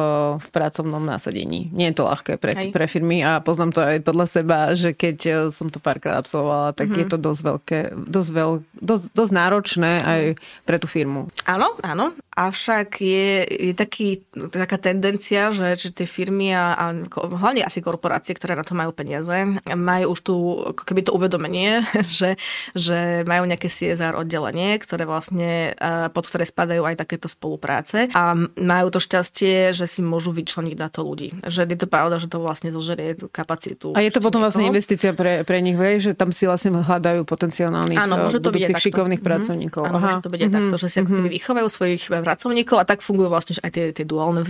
Speaker 1: v pracovnom násadení. Nie je to ľahké pre, pre firmy a poznám to aj podľa seba, že keď som to párkrát absolvovala, tak mm-hmm. je to dosť veľké, dosť, veľ, dosť, dosť náročné aj pre tú firmu.
Speaker 2: Áno, áno. Avšak je, je taký, taká tendencia, že, že tie firmy a, a hlavne asi korporácie, ktoré na to majú peniaze, majú už tu keby to uvedomenie, že, že majú nejaké CSR oddelenie, ktoré vlastne, e, pod ktoré spadajú aj takéto spolupráce a majú to šťastie, že si môžu vyčleniť na to ľudí. Že je to pravda, že to vlastne zožerie kapacitu.
Speaker 1: A je to potom vlastne investícia pre, pre nich, že tam si vlastne hľadajú potenciálnych Áno, môže to byť šikovných mm-hmm. pracovníkov.
Speaker 2: Áno, môže to byť mm-hmm. takto, že si mm-hmm. ako vychovajú svojich pracovníkov a tak fungujú vlastne aj tie, tie duálne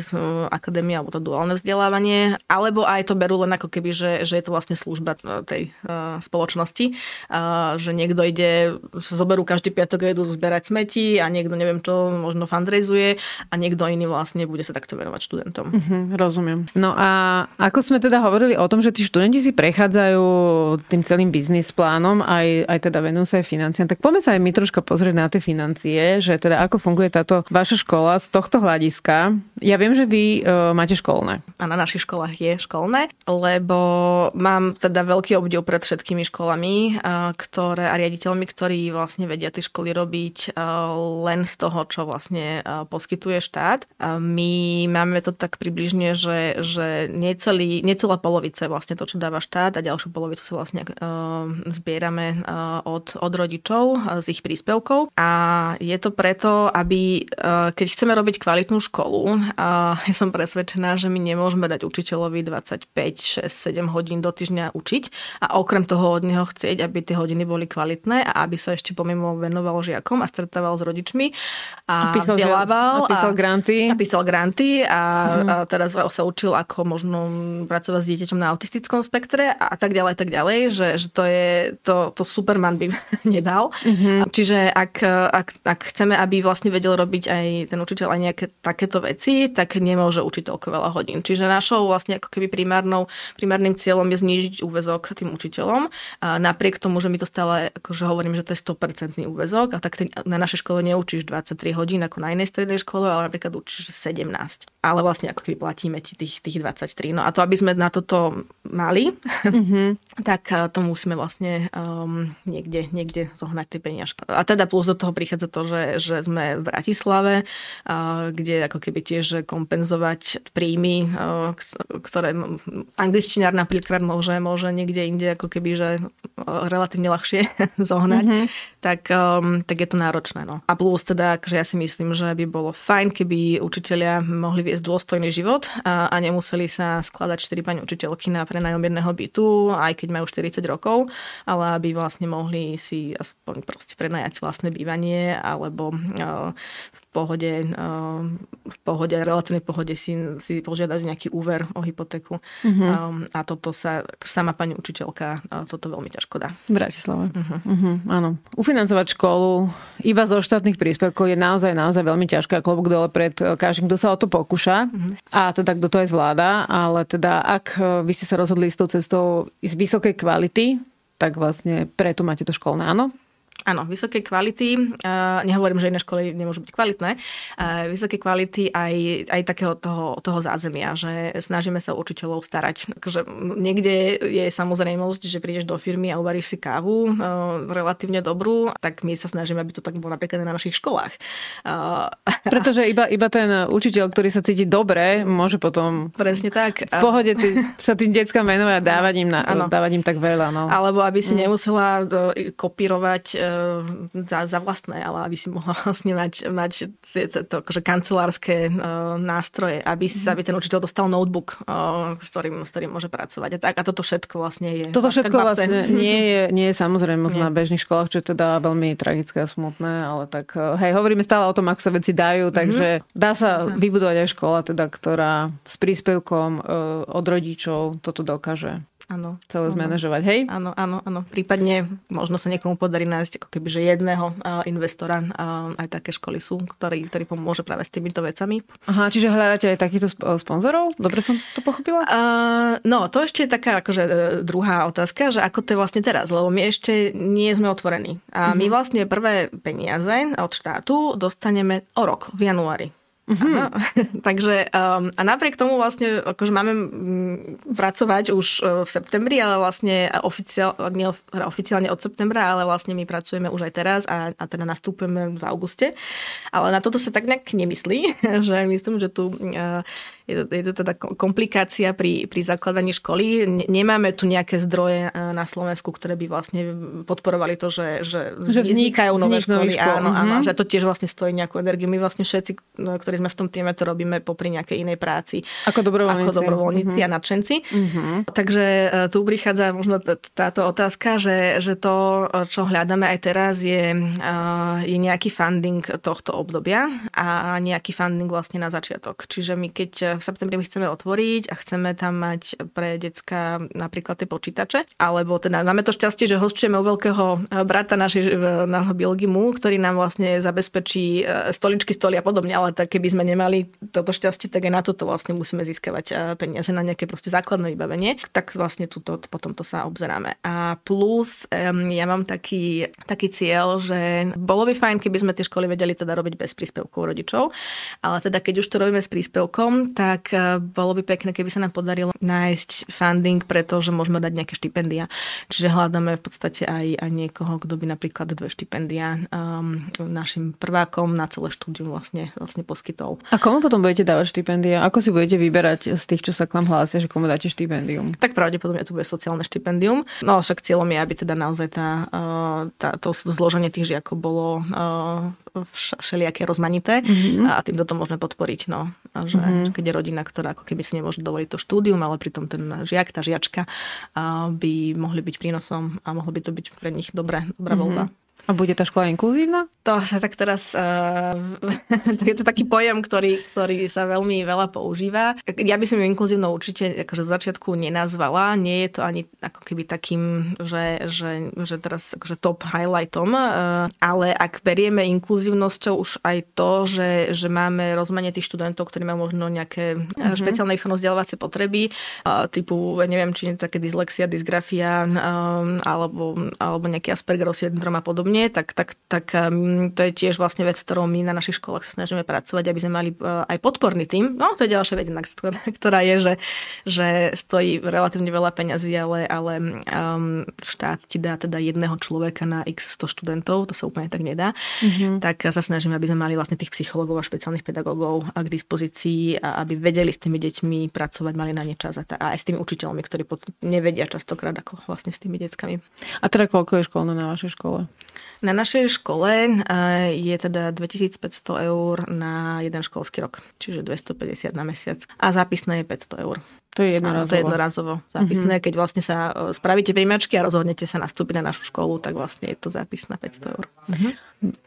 Speaker 2: akadémie alebo to duálne vzdelávanie, alebo aj to berú len ako keby, že, že je to vlastne služba e, tej uh, spoločnosti, uh, že niekto ide, sa zoberú každý piatok a idú zberať smeti a niekto neviem čo, možno fundraizuje a niekto iný vlastne bude sa takto venovať študentom.
Speaker 1: Mm-hmm, rozumiem. No a ako sme teda hovorili o tom, že tí študenti si prechádzajú tým celým biznis plánom, aj, aj teda venujú sa aj financiám, tak poďme sa aj my troška pozrieť na tie financie, že teda ako funguje táto vaša škola z tohto hľadiska. Ja viem, že vy uh, máte školné.
Speaker 2: A na našich školách je školné, lebo mám teda veľký obdiv pred všetkými školami, uh, ktoré a riaditeľmi, ktorí vlastne vedia tie školy robiť uh, len z toho, čo vlastne uh, poskytuje štát. My máme to tak približne, že, že necelý, necelá polovica je vlastne to, čo dáva štát a ďalšiu polovicu sa vlastne zbierame od, od rodičov z ich príspevkov. A je to preto, aby keď chceme robiť kvalitnú školu, som presvedčená, že my nemôžeme dať učiteľovi 25, 6, 7 hodín do týždňa učiť a okrem toho od neho chcieť, aby tie hodiny boli kvalitné a aby sa ešte pomimo venoval žiakom a stretával s rodičmi a, a písal, vzdelával.
Speaker 1: A písal granty.
Speaker 2: A písal granty a, mm. a teraz sa učil, ako možno pracovať s dieťaťom na autistickom spektre a tak ďalej, tak ďalej, že, že to je, to, to Superman by nedal. Mm-hmm. Čiže ak, ak, ak chceme, aby vlastne vedel robiť aj ten učiteľ aj nejaké takéto veci, tak nemôže učiteľko veľa hodín. Čiže našou vlastne ako keby primárnou, primárnym cieľom je znížiť úvezok tým učiteľom. A napriek tomu, že my to stále akože hovorím, že to je 100% úvezok a tak ty na našej škole neučíš 23 hodín ako na inej strednej škole, ale napríklad učíš 17. Ale vlastne ako keby platíme ti tých, tých 23. No a to, aby sme na toto mali, mm-hmm. tak to musíme vlastne um, niekde, niekde zohnať tie peniažky. A teda plus do toho prichádza to, že, že sme v Bratislave, kde ako keby tiež kompenzovať príjmy, ktoré angličtinár napríklad môže, môže niekde inde ako keby, že relatívne ľahšie zohnať, mm-hmm. tak, um, tak je to náročné. No. A plus teda, že ja si myslím, že by bolo fajn, keby učitelia mohli viesť dôstojný život a, a nemuseli sa skladať 4 pani učiteľky na prenájom jedného bytu, aj keď majú 40 rokov, ale aby vlastne mohli si aspoň proste prenajať vlastné bývanie alebo uh, pohode, eh, v pohode, relatívnej pohode si, si požiadať nejaký úver o hypotéku. Mm-hmm. A toto sa, sama pani učiteľka, eh, toto veľmi ťažko dá.
Speaker 1: V Bratislave. Uh-huh. Uh-huh, áno. Ufinancovať školu iba zo štátnych príspevkov je naozaj, naozaj veľmi ťažké klobúk dole pred každým, kto sa o to pokúša uh-huh. a teda kto to aj zvláda, ale teda ak vy ste sa rozhodli s tou cestou z vysokej kvality, tak vlastne preto máte to školné, áno?
Speaker 2: Áno, vysoké kvality, uh, nehovorím, že iné školy nemôžu byť kvalitné, uh, vysoké kvality aj, aj takého toho, toho zázemia, že snažíme sa učiteľov starať. Takže niekde je samozrejmosť, že prídeš do firmy a uvaríš si kávu uh, relatívne dobrú, tak my sa snažíme, aby to tak bolo napríklad na našich školách.
Speaker 1: Uh, Pretože iba, iba ten učiteľ, ktorý sa cíti dobre, môže potom
Speaker 2: Presne tak.
Speaker 1: v pohode ty, sa tým deckám venovať a dávať im, na, dávať im tak veľa. No.
Speaker 2: Alebo aby si mm. nemusela kopírovať za, za vlastné, ale aby si mohla vlastne mať, mať to, to akože kancelárske nástroje, aby, mm. aby ten učiteľ dostal notebook, s ktorým, s ktorým môže pracovať. A, tak, a toto všetko vlastne je.
Speaker 3: Toto všetko vlastne nie je, nie je samozrejme nie. na bežných školách, čo je teda veľmi tragické a smutné, ale tak hej, hovoríme stále o tom, ako sa veci dajú, takže mm-hmm. dá sa vybudovať aj škola, teda, ktorá s príspevkom od rodičov toto dokáže
Speaker 2: Áno.
Speaker 3: Celé zmanéžovať, hej?
Speaker 2: Áno, áno, áno. Prípadne možno sa niekomu podarí nájsť ako keby, že jedného uh, investora. Uh, aj také školy sú, ktorý, ktorý pomôže práve s týmito vecami.
Speaker 3: Aha, čiže hľadáte aj takýchto sponzorov? Dobre som to pochopila?
Speaker 2: Uh, no, to ešte je taká akože druhá otázka, že ako to je vlastne teraz, lebo my ešte nie sme otvorení. A my mhm. vlastne prvé peniaze od štátu dostaneme o rok, v januári. Mm-hmm. Takže um, a napriek tomu vlastne akože máme pracovať už uh, v septembri, ale vlastne oficiál, nie teda oficiálne od septembra, ale vlastne my pracujeme už aj teraz a, a teda nastúpime v auguste. Ale na toto sa tak nejak nemyslí, že myslím, že tu uh, je to, je to teda komplikácia pri, pri zakladaní školy. Nemáme tu nejaké zdroje e, na Slovensku, ktoré by vlastne podporovali to, že, že,
Speaker 3: že vznikajú nové školy.
Speaker 2: školy. Áno, áno, mm-hmm. že to tiež vlastne stojí nejakú energiu. My vlastne všetci, no, ktorí sme v tom týme, to robíme popri nejakej inej práci.
Speaker 3: Ako dobrovoľníci.
Speaker 2: Ako dobrovoľníci mm-hmm. a nadšenci. Mm-hmm. Takže e, tu prichádza možno táto otázka, že, že to, čo hľadáme aj teraz, je, e, je nejaký funding tohto obdobia a nejaký funding vlastne na začiatok. Čiže my keď v septembri chceme otvoriť a chceme tam mať pre decka napríklad tie počítače. Alebo teda máme to šťastie, že hostujeme u veľkého eh, brata našej, nášho Bielgimu, ktorý nám vlastne zabezpečí eh, stoličky, stoly a podobne, ale tak keby sme nemali toto šťastie, tak aj na toto vlastne musíme získavať eh, peniaze na nejaké proste základné vybavenie. Tak vlastne tuto, potom to sa obzeráme. A plus ja mám taký, taký cieľ, že bolo by fajn, keby sme tie školy vedeli teda robiť bez príspevkov rodičov, ale teda keď už to robíme s príspevkom, tak tak eh, bolo by pekné, keby sa nám podarilo nájsť funding, pretože môžeme dať nejaké štipendia. Čiže hľadáme v podstate aj, aj niekoho, kto by napríklad dve štipendia um, našim prvákom na celé štúdium vlastne, vlastne poskytol.
Speaker 3: A komu potom budete dávať štipendia? Ako si budete vyberať z tých, čo sa k vám hlásia, že komu dáte štipendium?
Speaker 2: Tak pravdepodobne to bude sociálne štipendium. No však cieľom je, aby teda naozaj tá, eh, tá, to zloženie tých žiakov bolo uh, všelijaké rozmanité mm-hmm. a týmto to môžeme podporiť. No. A že, mm-hmm. keď je rodina, ktorá ako keby si nemôže dovoliť to štúdium, ale pritom ten žiak, tá žiačka by mohli byť prínosom a mohlo by to byť pre nich dobré, dobrá mm-hmm. voľba.
Speaker 3: A bude tá škola inkluzívna?
Speaker 2: To sa tak teraz... Uh, je to taký pojem, ktorý, ktorý sa veľmi veľa používa. Ja by som ju inkluzívnou určite akože z začiatku nenazvala. Nie je to ani ako keby takým, že, že, že teraz akože top highlightom. Uh, ale ak berieme inkluzívnosťou už aj to, že, že máme rozmanitých študentov, ktorí majú možno nejaké mm-hmm. špeciálne výchovno vzdelávacie potreby, uh, typu, neviem, či je to také dyslexia, dysgrafia, um, alebo, alebo nejaký Aspergerov syndrom a podobne podobne, tak, tak, tak um, to je tiež vlastne vec, ktorou my na našich školách sa snažíme pracovať, aby sme mali uh, aj podporný tým. No, to je ďalšia vec, ktorá je, že, že stojí relatívne veľa peňazí, ale, ale um, štát ti dá teda jedného človeka na x 100 študentov, to sa úplne tak nedá. Mm-hmm. Tak sa snažíme, aby sme mali vlastne tých psychológov a špeciálnych pedagógov k dispozícii a aby vedeli s tými deťmi pracovať, mali na ne čas a, a aj s tými učiteľmi, ktorí pod, nevedia častokrát ako vlastne s tými deckami.
Speaker 3: A teda koľko je školné na vašej škole?
Speaker 2: Na našej škole eh, je teda 2500 eur na jeden školský rok, čiže 250 na mesiac. A zápisné je 500 eur.
Speaker 3: To je jednorazovo. Áno,
Speaker 2: to je jednorazovo zápisné. Mm-hmm. Keď vlastne sa eh, spravíte príjmačky a rozhodnete sa nastúpiť na našu školu, tak vlastne je to zápis na 500 eur. Mm-hmm.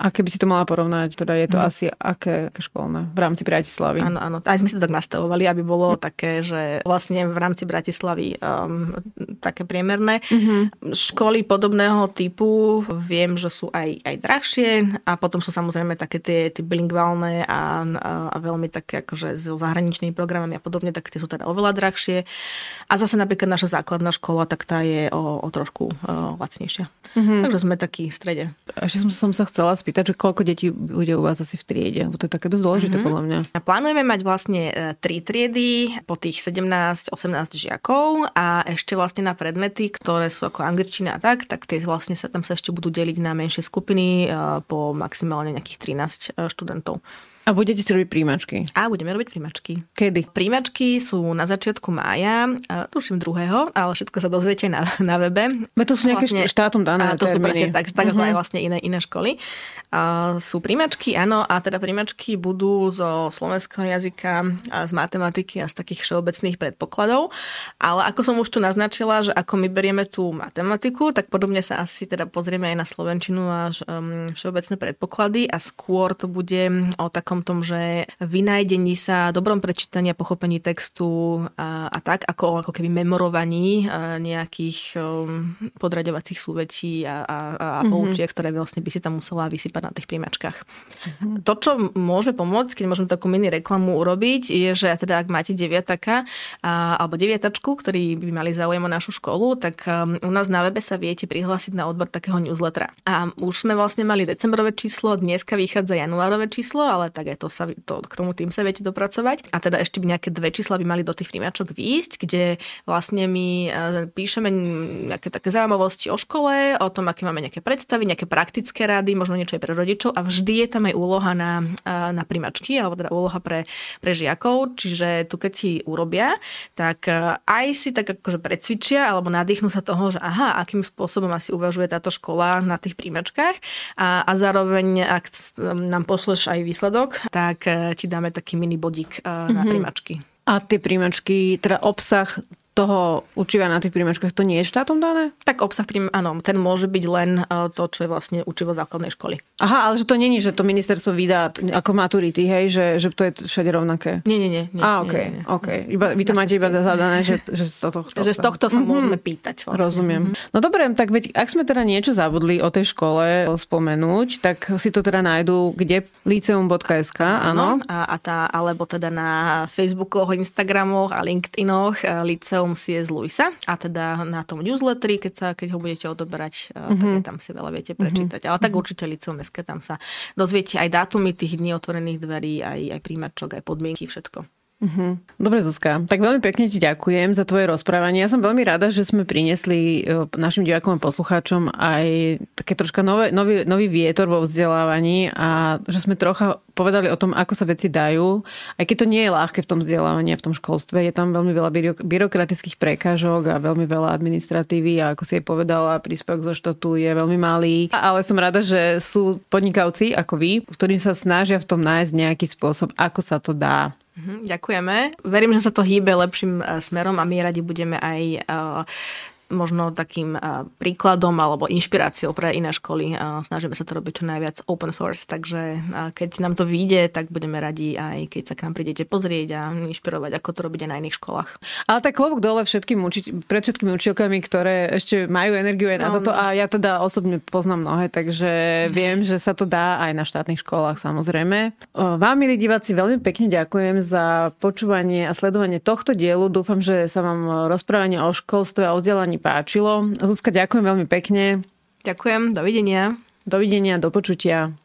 Speaker 3: A keby si to mala porovnať, teda je to mm. asi aké, aké školné v rámci Bratislavy?
Speaker 2: Áno, áno. Aj sme si to tak nastavovali, aby bolo mm. také, že vlastne v rámci Bratislavy um, také priemerné. Mm-hmm. Školy podobného typu viem, že sú aj, aj drahšie a potom sú samozrejme také tie, tie bilingválne a, a, a veľmi také akože s zahraničnými programami a podobne, tak tie sú teda oveľa drahšie. A zase napríklad naša základná škola, tak tá je o, o trošku o, lacnejšia. Mm-hmm. Takže sme takí v strede.
Speaker 3: Ešte som, som sa chcela chcela spýtať, že koľko detí bude u vás asi v triede? Bo to je také dosť dôležité mm-hmm. podľa mňa.
Speaker 2: A plánujeme mať vlastne e, tri triedy po tých 17-18 žiakov a ešte vlastne na predmety, ktoré sú ako angličtina a tak, tak tie vlastne sa tam sa ešte budú deliť na menšie skupiny e, po maximálne nejakých 13 e, študentov.
Speaker 1: A budete si robiť príjmačky?
Speaker 2: A budeme robiť príjmačky.
Speaker 1: Kedy?
Speaker 2: Príjmačky sú na začiatku mája, tuším druhého, ale všetko sa dozviete na, na webe.
Speaker 1: Me to sú nejaké vlastne, štátom dané
Speaker 2: a To termíny. sú presne tak, tak uh-huh. ako aj mhm. vlastne iné, iné školy. A sú príjmačky, áno, a teda príjmačky budú zo slovenského jazyka, a z matematiky a z takých všeobecných predpokladov. Ale ako som už tu naznačila, že ako my berieme tú matematiku, tak podobne sa asi teda pozrieme aj na slovenčinu a um, všeobecné predpoklady a skôr to bude o tak takom tom, že vynájdení sa, dobrom prečítaní a pochopení textu a, a tak, ako, ako keby memorovaní nejakých um, podraďovacích súvetí a, a, a mm-hmm. poučiek, ktoré vlastne by si tam musela vysypať na tých príjmačkách. Mm-hmm. To, čo môže pomôcť, keď môžeme takú mini reklamu urobiť, je, že teda ak máte deviataka a, alebo deviatačku, ktorí by mali záujem o našu školu, tak um, u nás na webe sa viete prihlásiť na odbor takého newslettera. A už sme vlastne mali decembrové číslo, dneska vychádza januárové číslo, ale tak aj to sa, to, k tomu tým sa viete dopracovať. A teda ešte by nejaké dve čísla by mali do tých príjmačok výjsť, kde vlastne my e, píšeme nejaké také zaujímavosti o škole, o tom, aké máme nejaké predstavy, nejaké praktické rady, možno niečo aj pre rodičov a vždy je tam aj úloha na, e, na príjmačky, alebo teda úloha pre, pre žiakov, čiže tu keď si urobia, tak e, aj si tak akože precvičia alebo nadýchnú sa toho, že aha, akým spôsobom asi uvažuje táto škola na tých príjmačkách a, a zároveň, ak nám pošleš aj výsledok, rok, tak eh, ti dáme taký mini bodík mm-hmm. na mhm. príjmačky.
Speaker 1: A tie príjmačky, teda obsah toho učiva na tých príjmačkách, to nie je štátom dané?
Speaker 2: Tak obsah príjm, áno, ten môže byť len e, to, čo je vlastne učivo základnej školy.
Speaker 1: Aha, ale že to není, že to ministerstvo vydá ako maturity, hej, že, že to je všade rovnaké.
Speaker 2: Nie, nie, nie. nie
Speaker 1: Á, ok, nie. Iba, vy to máte iba zadané, že, že z tohto.
Speaker 2: Že z tohto sa mm-hmm. môžeme pýtať.
Speaker 1: Vlastne. Rozumiem. Mm-hmm. No dobre, tak veď, ak sme teda niečo zabudli o tej škole spomenúť, tak si to teda nájdú kde? liceum.sk, áno.
Speaker 2: A, a tá, alebo teda na Facebookoch, Instagramoch a LinkedInoch e, Liceum z Luisa a teda na tom newsletteri, keď, sa, keď ho budete odoberať, mm-hmm. tak mhm. tam si veľa viete prečítať. Mm-hmm. Ale tak mhm. určite Liceum SK, tam sa dozviete aj dátumy tých dní otvorených dverí, aj, aj príjmačok, aj podmienky, všetko.
Speaker 1: Uh-huh. Dobre, Zuzka. Tak veľmi pekne ti ďakujem za tvoje rozprávanie. Ja som veľmi rada, že sme priniesli e, našim divákom a poslucháčom aj také troška nové, nový, nový vietor vo vzdelávaní a že sme trocha povedali o tom, ako sa veci dajú. Aj keď to nie je ľahké v tom vzdelávaní a v tom školstve, je tam veľmi veľa byrokratických prekážok a veľmi veľa administratívy a ako si jej povedala, príspevok zo štátu je veľmi malý. Ale som rada, že sú podnikavci ako vy, ktorí sa snažia v tom nájsť nejaký spôsob, ako sa to dá.
Speaker 2: Mhm, ďakujeme. Verím, že sa to hýbe lepším eh, smerom a my radi budeme aj eh, možno takým príkladom alebo inšpiráciou pre iné školy. Snažíme sa to robiť čo najviac open source, takže keď nám to vyjde, tak budeme radi aj keď sa k nám prídete pozrieť a inšpirovať, ako to robiť aj na iných školách.
Speaker 1: Ale tak klobúk dole všetkým uči- pred všetkými učiteľkami, ktoré ešte majú energiu aj na no, toto a ja teda osobne poznám mnohé, takže viem, že sa to dá aj na štátnych školách samozrejme. Vám, milí diváci, veľmi pekne ďakujem za počúvanie a sledovanie tohto dielu. Dúfam, že sa vám rozprávanie o školstve a o vzdelaní páčilo. Ľudská, ďakujem veľmi pekne.
Speaker 2: Ďakujem, dovidenia.
Speaker 1: Dovidenia, do počutia.